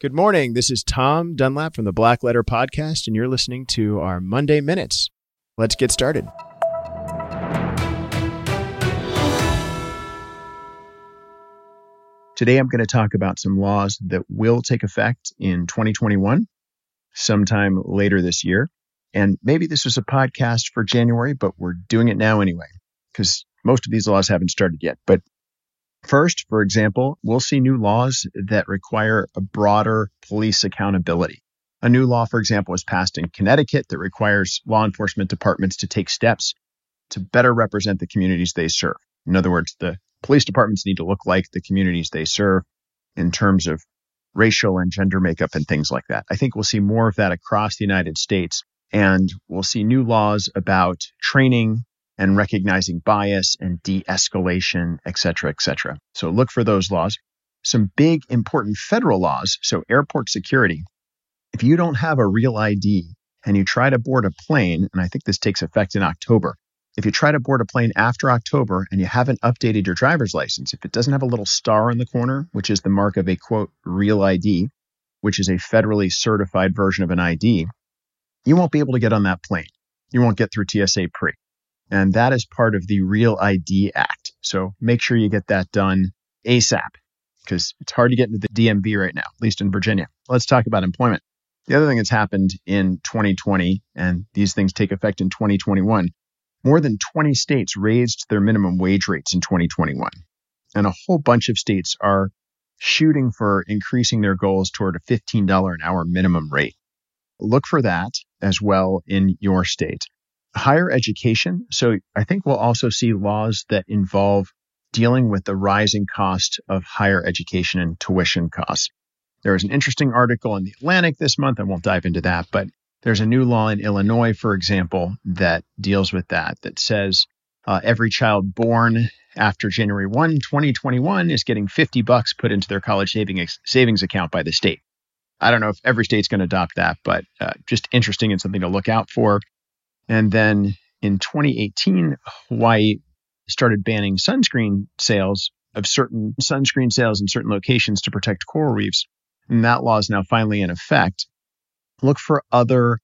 Good morning. This is Tom Dunlap from the Black Letter Podcast, and you're listening to our Monday Minutes. Let's get started. Today, I'm going to talk about some laws that will take effect in 2021, sometime later this year. And maybe this was a podcast for January, but we're doing it now anyway, because most of these laws haven't started yet. But First, for example, we'll see new laws that require a broader police accountability. A new law, for example, was passed in Connecticut that requires law enforcement departments to take steps to better represent the communities they serve. In other words, the police departments need to look like the communities they serve in terms of racial and gender makeup and things like that. I think we'll see more of that across the United States. And we'll see new laws about training and recognizing bias and de-escalation, et cetera, et cetera. So look for those laws. Some big important federal laws. So airport security. If you don't have a real ID and you try to board a plane, and I think this takes effect in October, if you try to board a plane after October and you haven't updated your driver's license, if it doesn't have a little star in the corner, which is the mark of a quote, real ID, which is a federally certified version of an ID, you won't be able to get on that plane. You won't get through TSA pre. And that is part of the Real ID Act. So make sure you get that done ASAP because it's hard to get into the DMV right now, at least in Virginia. Let's talk about employment. The other thing that's happened in 2020, and these things take effect in 2021, more than 20 states raised their minimum wage rates in 2021. And a whole bunch of states are shooting for increasing their goals toward a $15 an hour minimum rate. Look for that as well in your state higher education. So I think we'll also see laws that involve dealing with the rising cost of higher education and tuition costs. There was an interesting article in the Atlantic this month. I won't dive into that, but there's a new law in Illinois, for example, that deals with that, that says uh, every child born after January 1, 2021 is getting 50 bucks put into their college savings, savings account by the state. I don't know if every state's going to adopt that, but uh, just interesting and something to look out for. And then in 2018, Hawaii started banning sunscreen sales of certain sunscreen sales in certain locations to protect coral reefs. And that law is now finally in effect. Look for other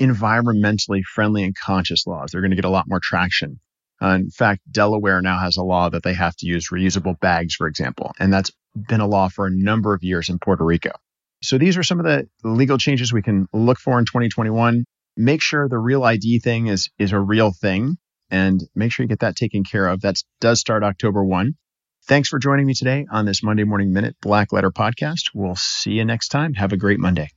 environmentally friendly and conscious laws. They're going to get a lot more traction. Uh, in fact, Delaware now has a law that they have to use reusable bags, for example. And that's been a law for a number of years in Puerto Rico. So these are some of the legal changes we can look for in 2021 make sure the real ID thing is is a real thing and make sure you get that taken care of. That does start October 1. Thanks for joining me today on this Monday Morning Minute Black Letter podcast. We'll see you next time. Have a great Monday.